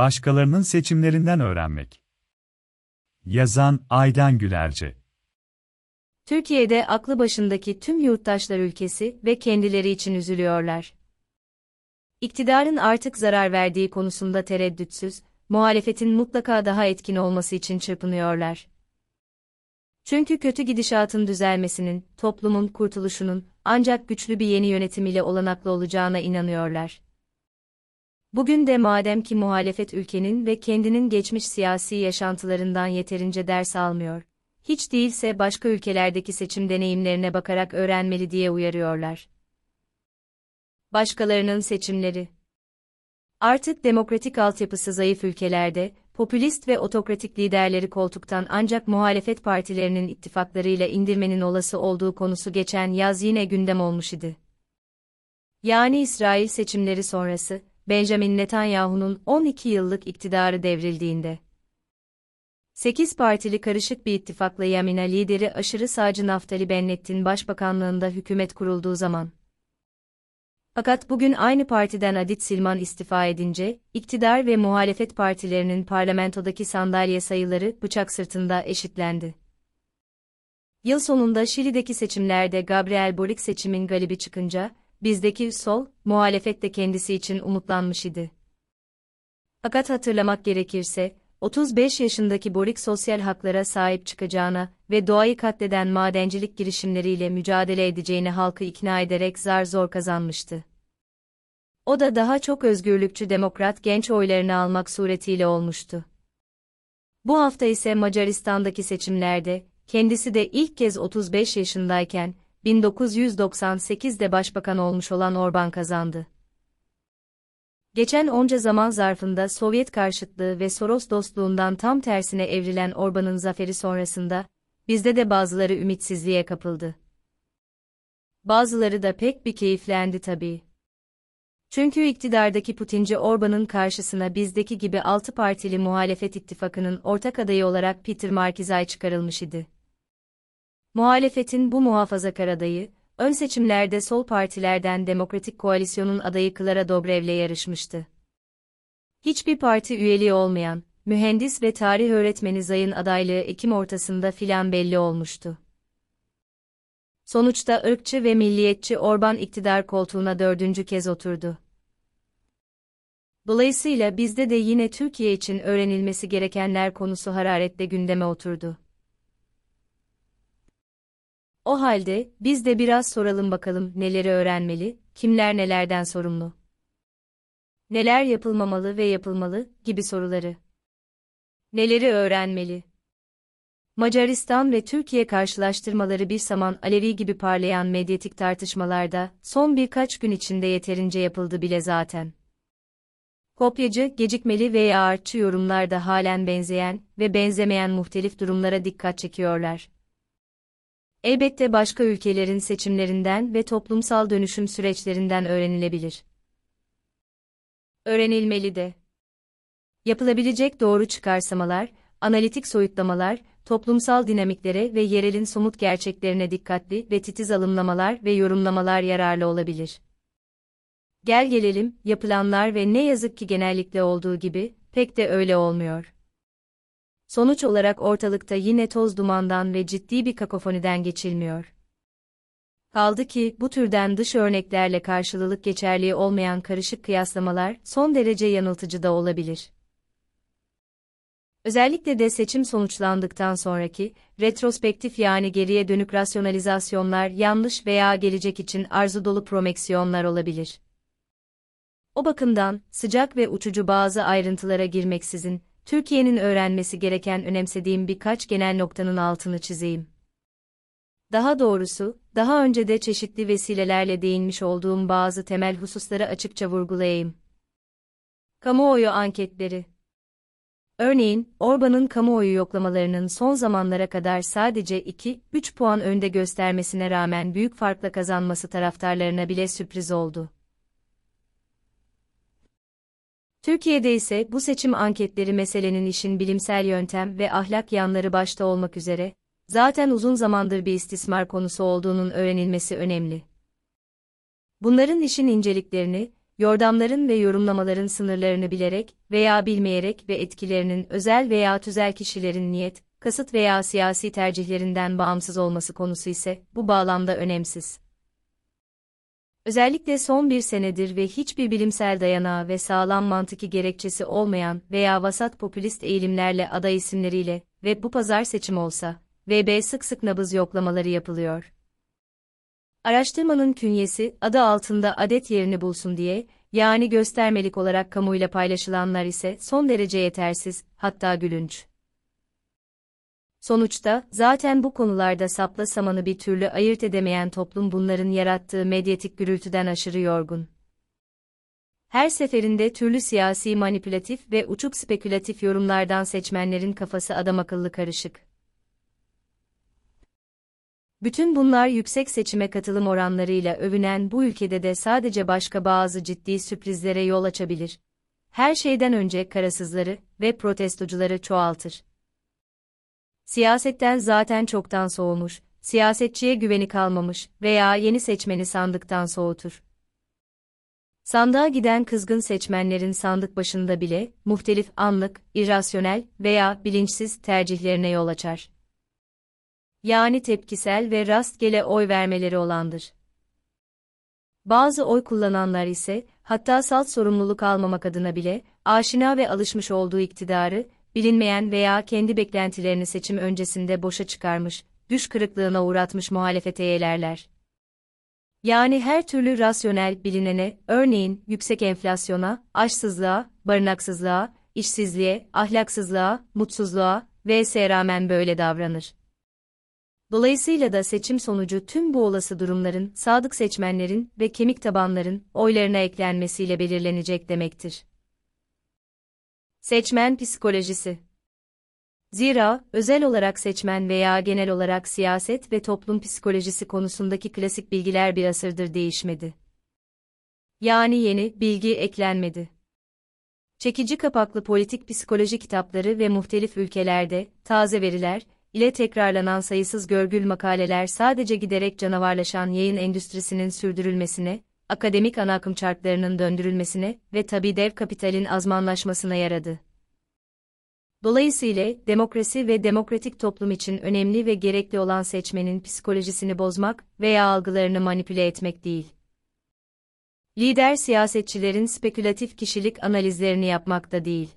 Başkalarının seçimlerinden öğrenmek. Yazan Aydan Gülerce Türkiye'de aklı başındaki tüm yurttaşlar ülkesi ve kendileri için üzülüyorlar. İktidarın artık zarar verdiği konusunda tereddütsüz, muhalefetin mutlaka daha etkin olması için çırpınıyorlar. Çünkü kötü gidişatın düzelmesinin, toplumun kurtuluşunun ancak güçlü bir yeni yönetim ile olanaklı olacağına inanıyorlar. Bugün de madem ki muhalefet ülkenin ve kendinin geçmiş siyasi yaşantılarından yeterince ders almıyor, hiç değilse başka ülkelerdeki seçim deneyimlerine bakarak öğrenmeli diye uyarıyorlar. Başkalarının seçimleri Artık demokratik altyapısı zayıf ülkelerde, popülist ve otokratik liderleri koltuktan ancak muhalefet partilerinin ittifaklarıyla indirmenin olası olduğu konusu geçen yaz yine gündem olmuş idi. Yani İsrail seçimleri sonrası, Benjamin Netanyahu'nun 12 yıllık iktidarı devrildiğinde. 8 partili karışık bir ittifakla Yamina lideri aşırı sağcı Naftali Bennett'in başbakanlığında hükümet kurulduğu zaman. Fakat bugün aynı partiden Adit Silman istifa edince, iktidar ve muhalefet partilerinin parlamentodaki sandalye sayıları bıçak sırtında eşitlendi. Yıl sonunda Şili'deki seçimlerde Gabriel Boric seçimin galibi çıkınca, bizdeki sol, muhalefet de kendisi için umutlanmış idi. Fakat hatırlamak gerekirse, 35 yaşındaki Boric sosyal haklara sahip çıkacağına ve doğayı katleden madencilik girişimleriyle mücadele edeceğini halkı ikna ederek zar zor kazanmıştı. O da daha çok özgürlükçü demokrat genç oylarını almak suretiyle olmuştu. Bu hafta ise Macaristan'daki seçimlerde, kendisi de ilk kez 35 yaşındayken, 1998'de başbakan olmuş olan Orban kazandı. Geçen onca zaman zarfında Sovyet karşıtlığı ve Soros dostluğundan tam tersine evrilen Orban'ın zaferi sonrasında, bizde de bazıları ümitsizliğe kapıldı. Bazıları da pek bir keyiflendi tabii. Çünkü iktidardaki Putinci Orban'ın karşısına bizdeki gibi altı partili muhalefet ittifakının ortak adayı olarak Peter Markizay çıkarılmış idi. Muhalefetin bu muhafazakar adayı, ön seçimlerde sol partilerden Demokratik Koalisyon'un adayı Klara Dobrev'le yarışmıştı. Hiçbir parti üyeliği olmayan, mühendis ve tarih öğretmeni Zay'ın adaylığı Ekim ortasında filan belli olmuştu. Sonuçta ırkçı ve milliyetçi Orban iktidar koltuğuna dördüncü kez oturdu. Dolayısıyla bizde de yine Türkiye için öğrenilmesi gerekenler konusu hararetle gündeme oturdu. O halde, biz de biraz soralım bakalım neleri öğrenmeli, kimler nelerden sorumlu. Neler yapılmamalı ve yapılmalı gibi soruları. Neleri öğrenmeli? Macaristan ve Türkiye karşılaştırmaları bir zaman Alevi gibi parlayan medyatik tartışmalarda son birkaç gün içinde yeterince yapıldı bile zaten. Kopyacı, gecikmeli veya artçı yorumlarda halen benzeyen ve benzemeyen muhtelif durumlara dikkat çekiyorlar. Elbette başka ülkelerin seçimlerinden ve toplumsal dönüşüm süreçlerinden öğrenilebilir. Öğrenilmeli de. Yapılabilecek doğru çıkarsamalar, analitik soyutlamalar, toplumsal dinamiklere ve yerelin somut gerçeklerine dikkatli ve titiz alımlamalar ve yorumlamalar yararlı olabilir. Gel gelelim, yapılanlar ve ne yazık ki genellikle olduğu gibi, pek de öyle olmuyor. Sonuç olarak ortalıkta yine toz dumandan ve ciddi bir kakofoniden geçilmiyor. Kaldı ki, bu türden dış örneklerle karşılık geçerliği olmayan karışık kıyaslamalar son derece yanıltıcı da olabilir. Özellikle de seçim sonuçlandıktan sonraki, retrospektif yani geriye dönük rasyonalizasyonlar yanlış veya gelecek için arzu dolu promeksiyonlar olabilir. O bakımdan, sıcak ve uçucu bazı ayrıntılara girmeksizin, Türkiye'nin öğrenmesi gereken önemsediğim birkaç genel noktanın altını çizeyim. Daha doğrusu, daha önce de çeşitli vesilelerle değinmiş olduğum bazı temel hususları açıkça vurgulayayım. Kamuoyu anketleri Örneğin, Orban'ın kamuoyu yoklamalarının son zamanlara kadar sadece 2-3 puan önde göstermesine rağmen büyük farkla kazanması taraftarlarına bile sürpriz oldu. Türkiye'de ise bu seçim anketleri meselenin işin bilimsel yöntem ve ahlak yanları başta olmak üzere, zaten uzun zamandır bir istismar konusu olduğunun öğrenilmesi önemli. Bunların işin inceliklerini, yordamların ve yorumlamaların sınırlarını bilerek veya bilmeyerek ve etkilerinin özel veya tüzel kişilerin niyet, kasıt veya siyasi tercihlerinden bağımsız olması konusu ise bu bağlamda önemsiz. Özellikle son bir senedir ve hiçbir bilimsel dayanağı ve sağlam mantıki gerekçesi olmayan veya vasat popülist eğilimlerle aday isimleriyle ve bu pazar seçim olsa, VB sık sık nabız yoklamaları yapılıyor. Araştırmanın künyesi, adı altında adet yerini bulsun diye, yani göstermelik olarak kamuyla paylaşılanlar ise son derece yetersiz, hatta gülünç. Sonuçta, zaten bu konularda sapla samanı bir türlü ayırt edemeyen toplum bunların yarattığı medyatik gürültüden aşırı yorgun. Her seferinde türlü siyasi manipülatif ve uçuk spekülatif yorumlardan seçmenlerin kafası adamakıllı karışık. Bütün bunlar yüksek seçime katılım oranlarıyla övünen bu ülkede de sadece başka bazı ciddi sürprizlere yol açabilir. Her şeyden önce karasızları ve protestocuları çoğaltır. Siyasetten zaten çoktan soğumuş, siyasetçiye güveni kalmamış veya yeni seçmeni sandıktan soğutur. Sandığa giden kızgın seçmenlerin sandık başında bile muhtelif anlık, irrasyonel veya bilinçsiz tercihlerine yol açar. Yani tepkisel ve rastgele oy vermeleri olandır. Bazı oy kullananlar ise, hatta salt sorumluluk almamak adına bile, aşina ve alışmış olduğu iktidarı, bilinmeyen veya kendi beklentilerini seçim öncesinde boşa çıkarmış, düş kırıklığına uğratmış muhalefete yeğlerler. Yani her türlü rasyonel bilinene, örneğin yüksek enflasyona, açsızlığa, barınaksızlığa, işsizliğe, ahlaksızlığa, mutsuzluğa vs. rağmen böyle davranır. Dolayısıyla da seçim sonucu tüm bu olası durumların sadık seçmenlerin ve kemik tabanların oylarına eklenmesiyle belirlenecek demektir. Seçmen psikolojisi Zira, özel olarak seçmen veya genel olarak siyaset ve toplum psikolojisi konusundaki klasik bilgiler bir asırdır değişmedi. Yani yeni bilgi eklenmedi. Çekici kapaklı politik psikoloji kitapları ve muhtelif ülkelerde, taze veriler, ile tekrarlanan sayısız görgül makaleler sadece giderek canavarlaşan yayın endüstrisinin sürdürülmesine, akademik ana akım çarklarının döndürülmesine ve tabi dev kapitalin azmanlaşmasına yaradı. Dolayısıyla demokrasi ve demokratik toplum için önemli ve gerekli olan seçmenin psikolojisini bozmak veya algılarını manipüle etmek değil. Lider siyasetçilerin spekülatif kişilik analizlerini yapmak da değil.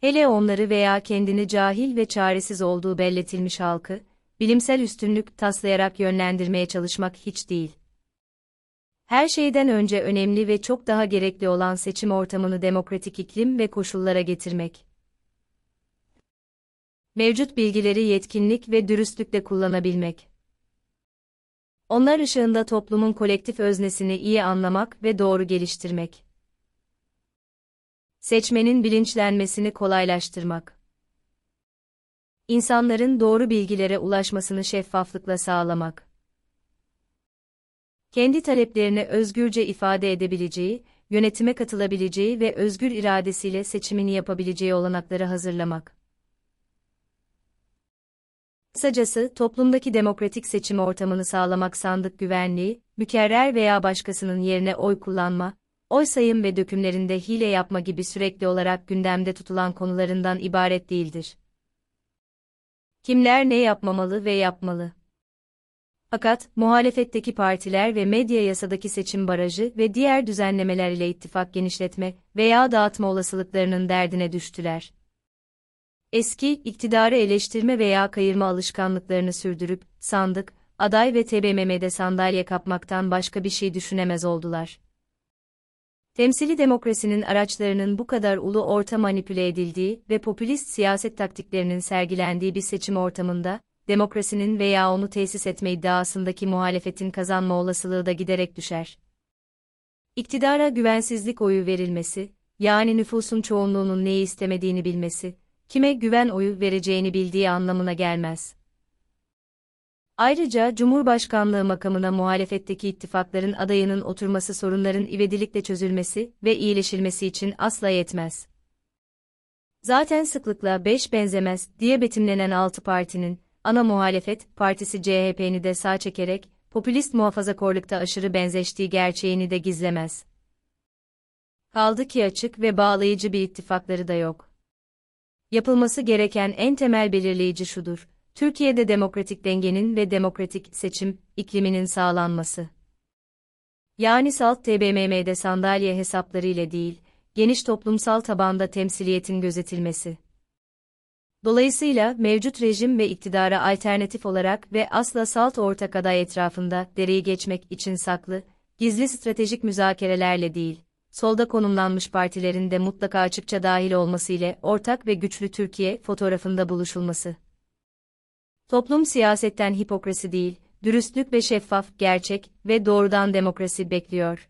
Hele onları veya kendini cahil ve çaresiz olduğu belletilmiş halkı, bilimsel üstünlük taslayarak yönlendirmeye çalışmak hiç değil. Her şeyden önce önemli ve çok daha gerekli olan seçim ortamını demokratik iklim ve koşullara getirmek. Mevcut bilgileri yetkinlik ve dürüstlükle kullanabilmek. Onlar ışığında toplumun kolektif öznesini iyi anlamak ve doğru geliştirmek. Seçmenin bilinçlenmesini kolaylaştırmak. İnsanların doğru bilgilere ulaşmasını şeffaflıkla sağlamak. Kendi taleplerini özgürce ifade edebileceği, yönetime katılabileceği ve özgür iradesiyle seçimini yapabileceği olanakları hazırlamak. Kısacası, toplumdaki demokratik seçim ortamını sağlamak sandık güvenliği, mükerrer veya başkasının yerine oy kullanma, oy sayım ve dökümlerinde hile yapma gibi sürekli olarak gündemde tutulan konularından ibaret değildir. Kimler ne yapmamalı ve yapmalı? Fakat, muhalefetteki partiler ve medya yasadaki seçim barajı ve diğer düzenlemeler ile ittifak genişletme veya dağıtma olasılıklarının derdine düştüler. Eski, iktidarı eleştirme veya kayırma alışkanlıklarını sürdürüp, sandık, aday ve TBMM'de sandalye kapmaktan başka bir şey düşünemez oldular. Temsili demokrasinin araçlarının bu kadar ulu orta manipüle edildiği ve popülist siyaset taktiklerinin sergilendiği bir seçim ortamında, demokrasinin veya onu tesis etme iddiasındaki muhalefetin kazanma olasılığı da giderek düşer. İktidara güvensizlik oyu verilmesi, yani nüfusun çoğunluğunun neyi istemediğini bilmesi, kime güven oyu vereceğini bildiği anlamına gelmez. Ayrıca Cumhurbaşkanlığı makamına muhalefetteki ittifakların adayının oturması sorunların ivedilikle çözülmesi ve iyileşilmesi için asla yetmez. Zaten sıklıkla beş benzemez diye betimlenen altı partinin, ana muhalefet partisi CHP'ni de sağ çekerek, popülist muhafazakorlukta aşırı benzeştiği gerçeğini de gizlemez. Kaldı ki açık ve bağlayıcı bir ittifakları da yok. Yapılması gereken en temel belirleyici şudur. Türkiye'de demokratik dengenin ve demokratik seçim ikliminin sağlanması. Yani salt TBMM'de sandalye hesapları ile değil, geniş toplumsal tabanda temsiliyetin gözetilmesi. Dolayısıyla mevcut rejim ve iktidara alternatif olarak ve asla salt ortak aday etrafında dereyi geçmek için saklı, gizli stratejik müzakerelerle değil, solda konumlanmış partilerin de mutlaka açıkça dahil olması ile ortak ve güçlü Türkiye fotoğrafında buluşulması. Toplum siyasetten hipokrasi değil, dürüstlük ve şeffaf, gerçek ve doğrudan demokrasi bekliyor.